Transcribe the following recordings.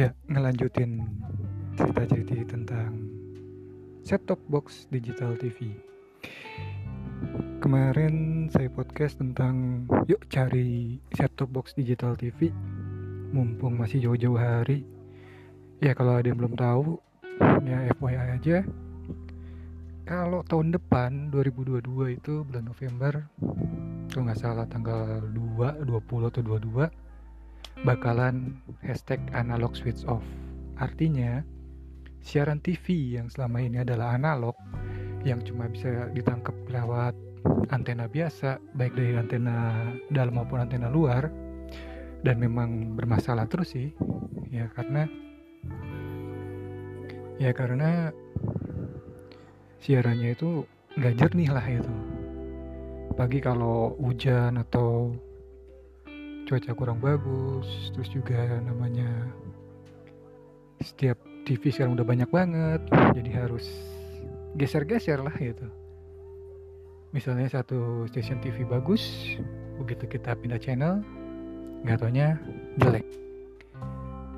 Ya, ngelanjutin cerita-cerita tentang set top box digital TV. Kemarin saya podcast tentang yuk cari set top box digital TV mumpung masih jauh-jauh hari. Ya kalau ada yang belum tahu, ya FYI aja. Kalau tahun depan 2022 itu bulan November, kalau nggak salah tanggal 2, 20 atau 22, bakalan hashtag analog switch off. Artinya, siaran TV yang selama ini adalah analog, yang cuma bisa ditangkap lewat antena biasa, baik dari antena dalam maupun antena luar, dan memang bermasalah terus sih, ya karena ya karena siarannya itu nggak jernih lah itu. Pagi kalau hujan atau cuaca kurang bagus terus juga namanya setiap TV sekarang udah banyak banget jadi harus geser-geser lah gitu. Misalnya satu stasiun TV bagus begitu kita pindah channel nggak taunya jelek.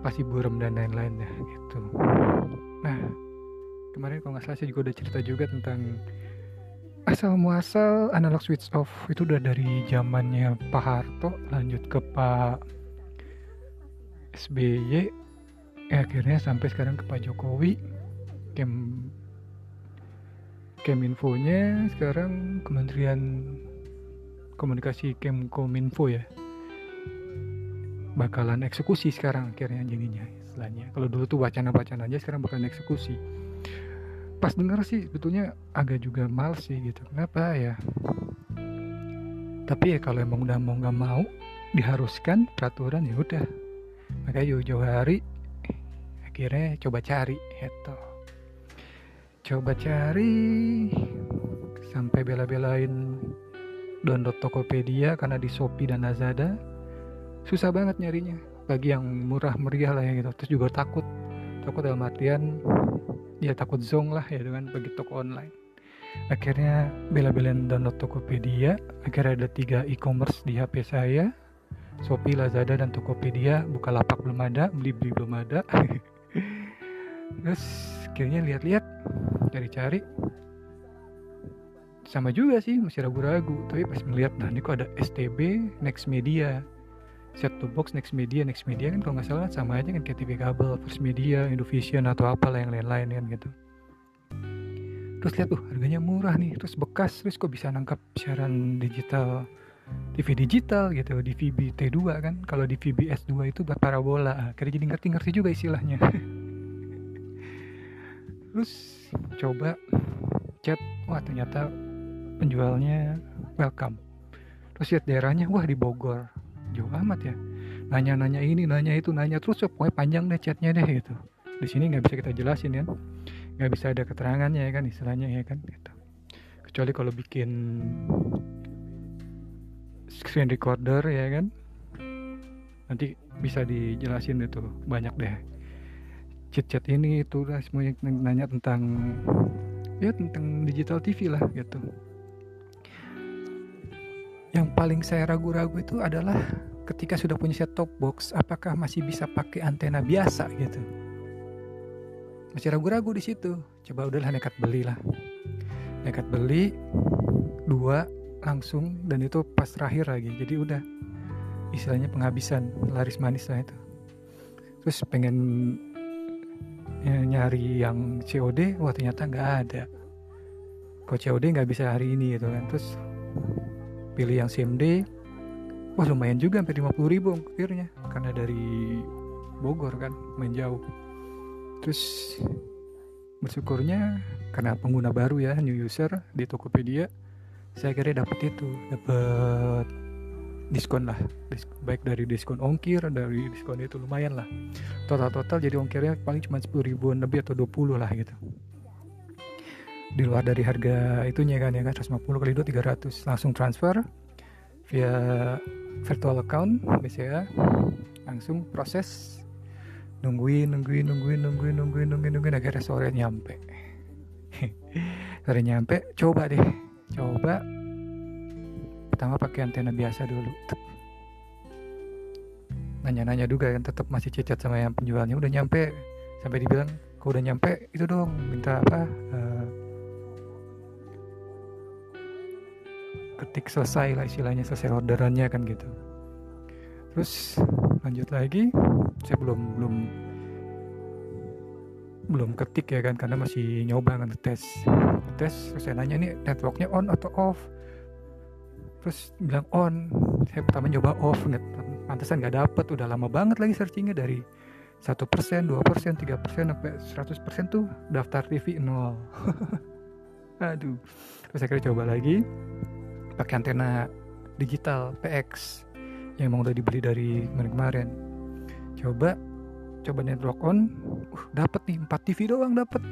Pasti burem dan lain-lain ya gitu. Nah kemarin kalau nggak salah saya juga udah cerita juga tentang asal muasal analog switch off itu udah dari zamannya Pak Harto lanjut ke Pak SBY eh, akhirnya sampai sekarang ke Pak Jokowi. Kem Keminfonya sekarang Kementerian Komunikasi Kemkominfo ya. Bakalan eksekusi sekarang akhirnya jadinya istilahnya. Kalau dulu tuh wacana-wacana aja sekarang bakalan eksekusi pas denger sih sebetulnya agak juga mal sih gitu. Kenapa ya? Tapi ya kalau emang udah mau nggak mau diharuskan peraturan ya udah. Makanya jauh-jauh hari akhirnya coba cari itu coba cari sampai bela-belain download Tokopedia karena di Shopee dan Lazada. Susah banget nyarinya bagi yang murah meriah lah ya gitu. Terus juga takut takut dalam artian ya takut zong lah ya dengan bagi toko online. Akhirnya bela-belain download Tokopedia. Akhirnya ada tiga e-commerce di HP saya. Shopee, Lazada, dan Tokopedia. Buka lapak belum ada, beli-beli belum ada. Terus akhirnya lihat-lihat cari-cari. Sama juga sih masih ragu-ragu. Tapi pas melihat nah ini kok ada STB Next Media set to box next media. Next media kan kalau nggak salah sama aja kan kayak TV kabel first media Indovision atau apalah yang lain-lain kan gitu. Terus lihat tuh harganya murah nih terus bekas terus kok bisa nangkap siaran digital TV digital gitu di VB T2 kan. Kalau di VB S2 itu buat parabola. Akhirnya jadi ngerti-ngerti juga istilahnya. Terus coba chat wah ternyata penjualnya welcome. Terus lihat daerahnya wah di Bogor jauh amat ya. Nanya-nanya ini nanya itu nanya terus ya, pokoknya panjang deh chatnya deh gitu. Di sini nggak bisa kita jelasin ya nggak bisa ada keterangannya ya kan istilahnya ya kan gitu. Kecuali kalau bikin screen recorder ya kan. Nanti bisa dijelasin itu banyak deh. Chat-chat ini itu lah semuanya nanya tentang ya tentang digital TV lah gitu yang paling saya ragu-ragu itu adalah ketika sudah punya set top box apakah masih bisa pakai antena biasa gitu? Masih ragu-ragu di situ. Coba udahlah nekat beli lah nekat beli dua langsung dan itu pas terakhir lagi. Jadi udah istilahnya penghabisan laris manis lah itu. Terus pengen ya, nyari yang COD wah ternyata nggak ada. Kok COD nggak bisa hari ini gitu kan. Terus pilih yang CMD wah lumayan juga sampai 50 ribu ongkirnya karena dari Bogor kan main jauh. Terus bersyukurnya karena pengguna baru ya new user di Tokopedia saya kira dapat itu dapat diskon lah. Baik dari diskon ongkir dari diskon itu lumayan lah. Total total jadi ongkirnya paling cuma 10 ribuan lebih atau 20 lah gitu di luar dari harga itunya kan ya kan 150 kali 2 300 langsung transfer via virtual account BCA langsung proses nungguin nungguin nungguin nungguin nungguin nungguin nungguin akhirnya sore nyampe. Sore nyampe coba deh coba pertama pakai antena biasa dulu. Nanya-nanya juga kan tetap masih cecat sama yang penjualnya. Udah nyampe sampai dibilang kau udah nyampe? Itu dong minta apa uh, ketik selesai lah istilahnya selesai orderannya kan gitu. Terus lanjut lagi saya belum belum belum ketik ya kan karena masih nyoba kan tes. Tes terus saya nanya nih networknya on atau off? Terus bilang on. Saya pertama nyoba off nggak pantesan nggak dapet. Udah lama banget lagi searchingnya dari satu persen dua persen tiga persen sampai seratus persen tuh daftar TV nol. Aduh. Terus saya coba lagi pakai antena digital PX yang emang udah dibeli dari kemarin-kemarin coba coba network on. Uh, dapat nih 4 TV doang dapat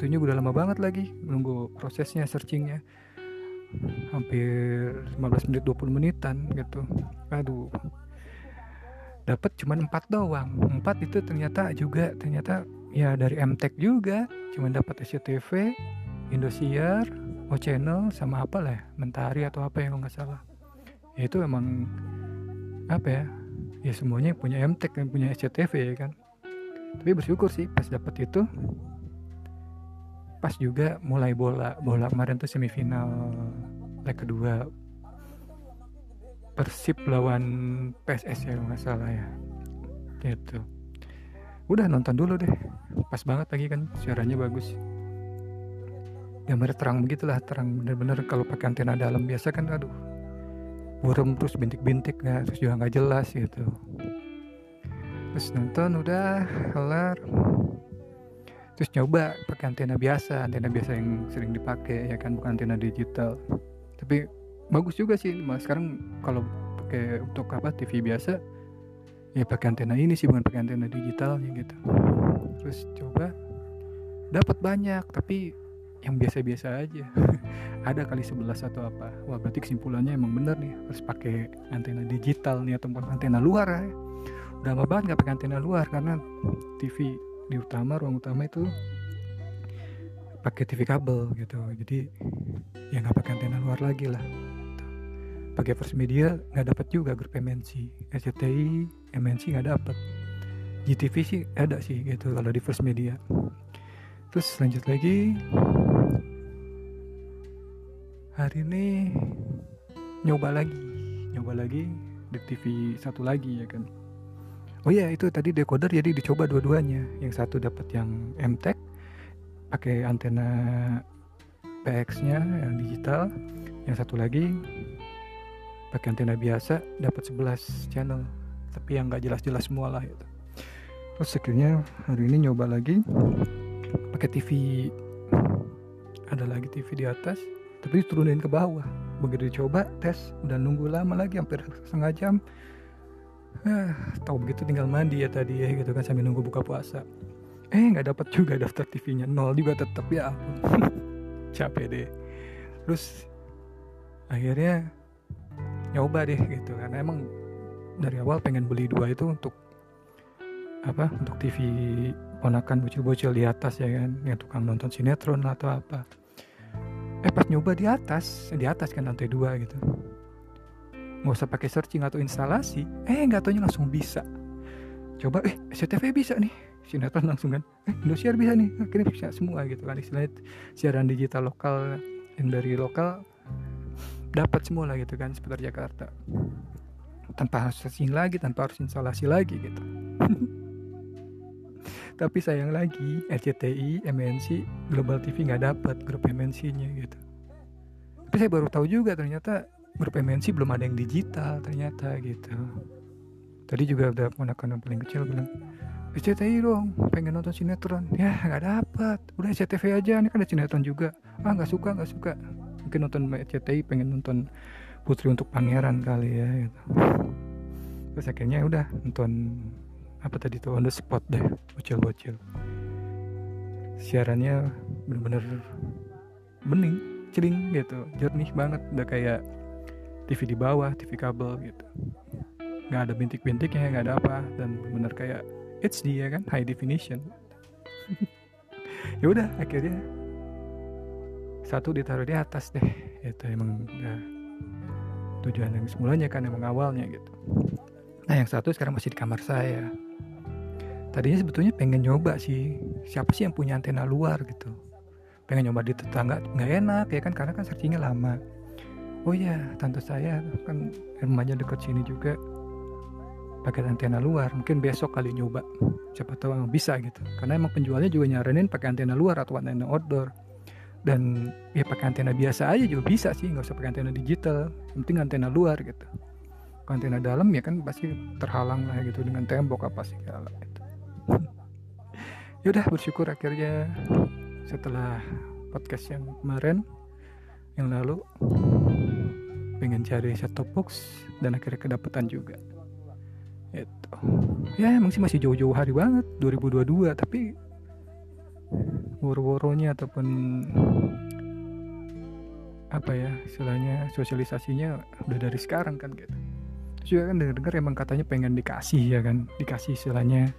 itunya udah lama banget lagi menunggu prosesnya searchingnya. Hampir 15 menit 20 menitan gitu. Aduh. Dapat cuma empat doang. Empat itu ternyata juga ternyata ya dari MTech juga. Cuma dapat SCTV Indosiar O Channel sama apa lah ya, Mentari atau apa yang nggak salah. Ya itu emang apa ya? Ya semuanya punya MTech dan punya SCTV ya kan? Tapi bersyukur sih pas dapat itu pas juga mulai bola bola kemarin tuh semifinal leg kedua. Persib lawan PSS ya nggak salah ya. Gitu. Udah nonton dulu deh. Pas banget lagi kan suaranya bagus gambar terang begitulah terang. Bener-bener kalau pakai antena dalam biasa kan aduh. Burem terus bintik-bintik nggak terus juga nggak jelas gitu. Terus nonton udah kelar. Terus nyoba pakai antena biasa antena biasa yang sering dipakai ya kan? Bukan antena digital. Tapi bagus juga sih. Mas sekarang kalau pakai untuk apa TV biasa ya pakai antena ini sih bukan pakai antena digitalnya gitu. Terus coba dapat banyak. Tapi yang biasa-biasa aja. Ada kali 11 atau apa. Wah berarti kesimpulannya emang bener nih. Harus pakai antena digital nih atau antena luar ya. Udah lama banget gak pakai antena luar karena TV di utama ruang utama itu pakai TV kabel gitu. Jadi ya nggak pakai antena luar lagi lah. Pakai First Media nggak dapat juga grup MNC SCTI MNC nggak dapat GTV sih ada sih gitu kalau di First Media. Terus lanjut lagi hari ini nyoba lagi nyoba lagi di TV satu lagi ya kan? Oh iya itu tadi decoder jadi dicoba dua-duanya. Yang satu dapat yang MTech pakai antena PX-nya yang digital. Yang satu lagi pakai antena biasa dapat 11 channel. Tapi yang nggak jelas-jelas semua lah itu terus akhirnya hari ini nyoba lagi pakai TV ada lagi TV di atas tapi diturunin ke bawah. Begitu dicoba tes udah nunggu lama lagi hampir setengah jam. Ah, tahu begitu tinggal mandi ya tadi ya gitu kan sambil nunggu buka puasa. Eh nggak dapat juga daftar TV-nya nol juga tetap ya ampun. Capek deh. Terus akhirnya nyoba deh gitu karena emang dari awal pengen beli dua itu untuk apa untuk TV ponakan bocil-bocil di atas ya kan. Yang tukang nonton sinetron atau apa eh pas nyoba di atas. Di atas kan lantai dua gitu. Nggak usah pakai searching atau instalasi. Eh nggak taunya langsung bisa. Coba eh SCTV bisa nih. Sinetron langsung kan. Eh Indosiar bisa nih. Akhirnya bisa semua gitu kan. Istilahnya siaran digital lokal yang dari lokal dapat semua lah gitu kan seputar Jakarta. Tanpa harus searching lagi tanpa harus instalasi lagi gitu tapi sayang lagi RCTI, MNC, Global TV nggak dapat grup MNC-nya gitu. Tapi saya baru tahu juga ternyata grup MNC belum ada yang digital ternyata gitu. Tadi juga ada ponakan yang paling kecil bilang, RCTI dong, pengen nonton sinetron. Ya nggak dapat, udah RCTV aja, ini kan ada sinetron juga. Ah nggak suka nggak suka. Mungkin nonton RCTI pengen nonton Putri untuk Pangeran kali ya gitu. Terus akhirnya udah nonton apa tadi tuh? On the spot deh. Bocil-bocil. Siarannya bener-bener bening celing gitu. Jernih banget. Udah kayak TV di bawah TV kabel gitu. Nggak ada bintik-bintiknya nggak ada apa. Dan bener kayak HD ya kan? High definition. Ya udah akhirnya satu ditaruh di atas deh. Itu emang udah tujuan yang semulanya kan emang awalnya gitu. Nah yang satu sekarang masih di kamar saya tadinya sebetulnya pengen nyoba sih siapa sih yang punya antena luar gitu. Pengen nyoba di tetangga nggak enak ya kan? Karena kan searchingnya lama. Oh ya tante saya kan rumahnya dekat sini juga. Pakai antena luar mungkin besok kali nyoba. Siapa tahu emang bisa gitu. Karena emang penjualnya juga nyaranin pakai antena luar atau antena outdoor. Dan ya pakai antena biasa aja juga bisa sih nggak usah pakai antena digital. Yang penting antena luar gitu. Antena dalam ya kan pasti terhalang lah gitu dengan tembok apa sih gitu. Yaudah bersyukur akhirnya setelah podcast yang kemarin yang lalu pengen cari top box dan akhirnya kedapatan juga. Itu ya emang sih masih jauh-jauh hari banget 2022 tapi woro-woronya ataupun apa ya istilahnya sosialisasinya udah dari sekarang kan gitu. Terus juga kan denger-denger emang katanya pengen dikasih ya kan dikasih istilahnya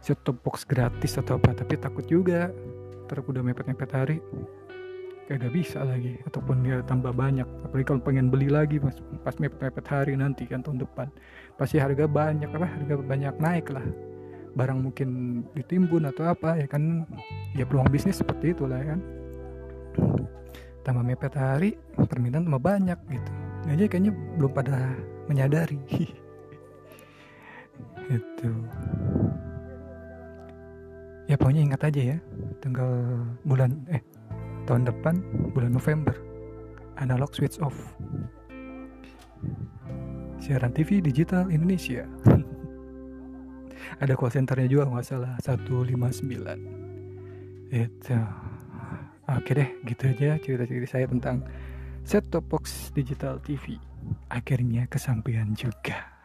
set top box gratis atau apa tapi takut juga. Ntar udah mepet-mepet hari. Kayak gak bisa lagi ataupun dia tambah banyak. Apalagi kalau pengen beli lagi pas, pas mepet-mepet hari nanti kan tahun depan. Pasti harga banyak apa harga banyak naik lah. Barang mungkin ditimbun atau apa ya kan? Ya peluang bisnis seperti itulah ya kan? Tambah mepet hari permintaan tambah banyak gitu. Aja kayaknya belum pada menyadari. Itu ya pokoknya ingat aja ya tanggal bulan eh tahun depan bulan November analog switch off. Siaran TV digital Indonesia. Ada call centernya juga nggak salah 159 itu. Oke deh gitu aja cerita-cerita saya tentang set top box digital TV akhirnya kesampaian juga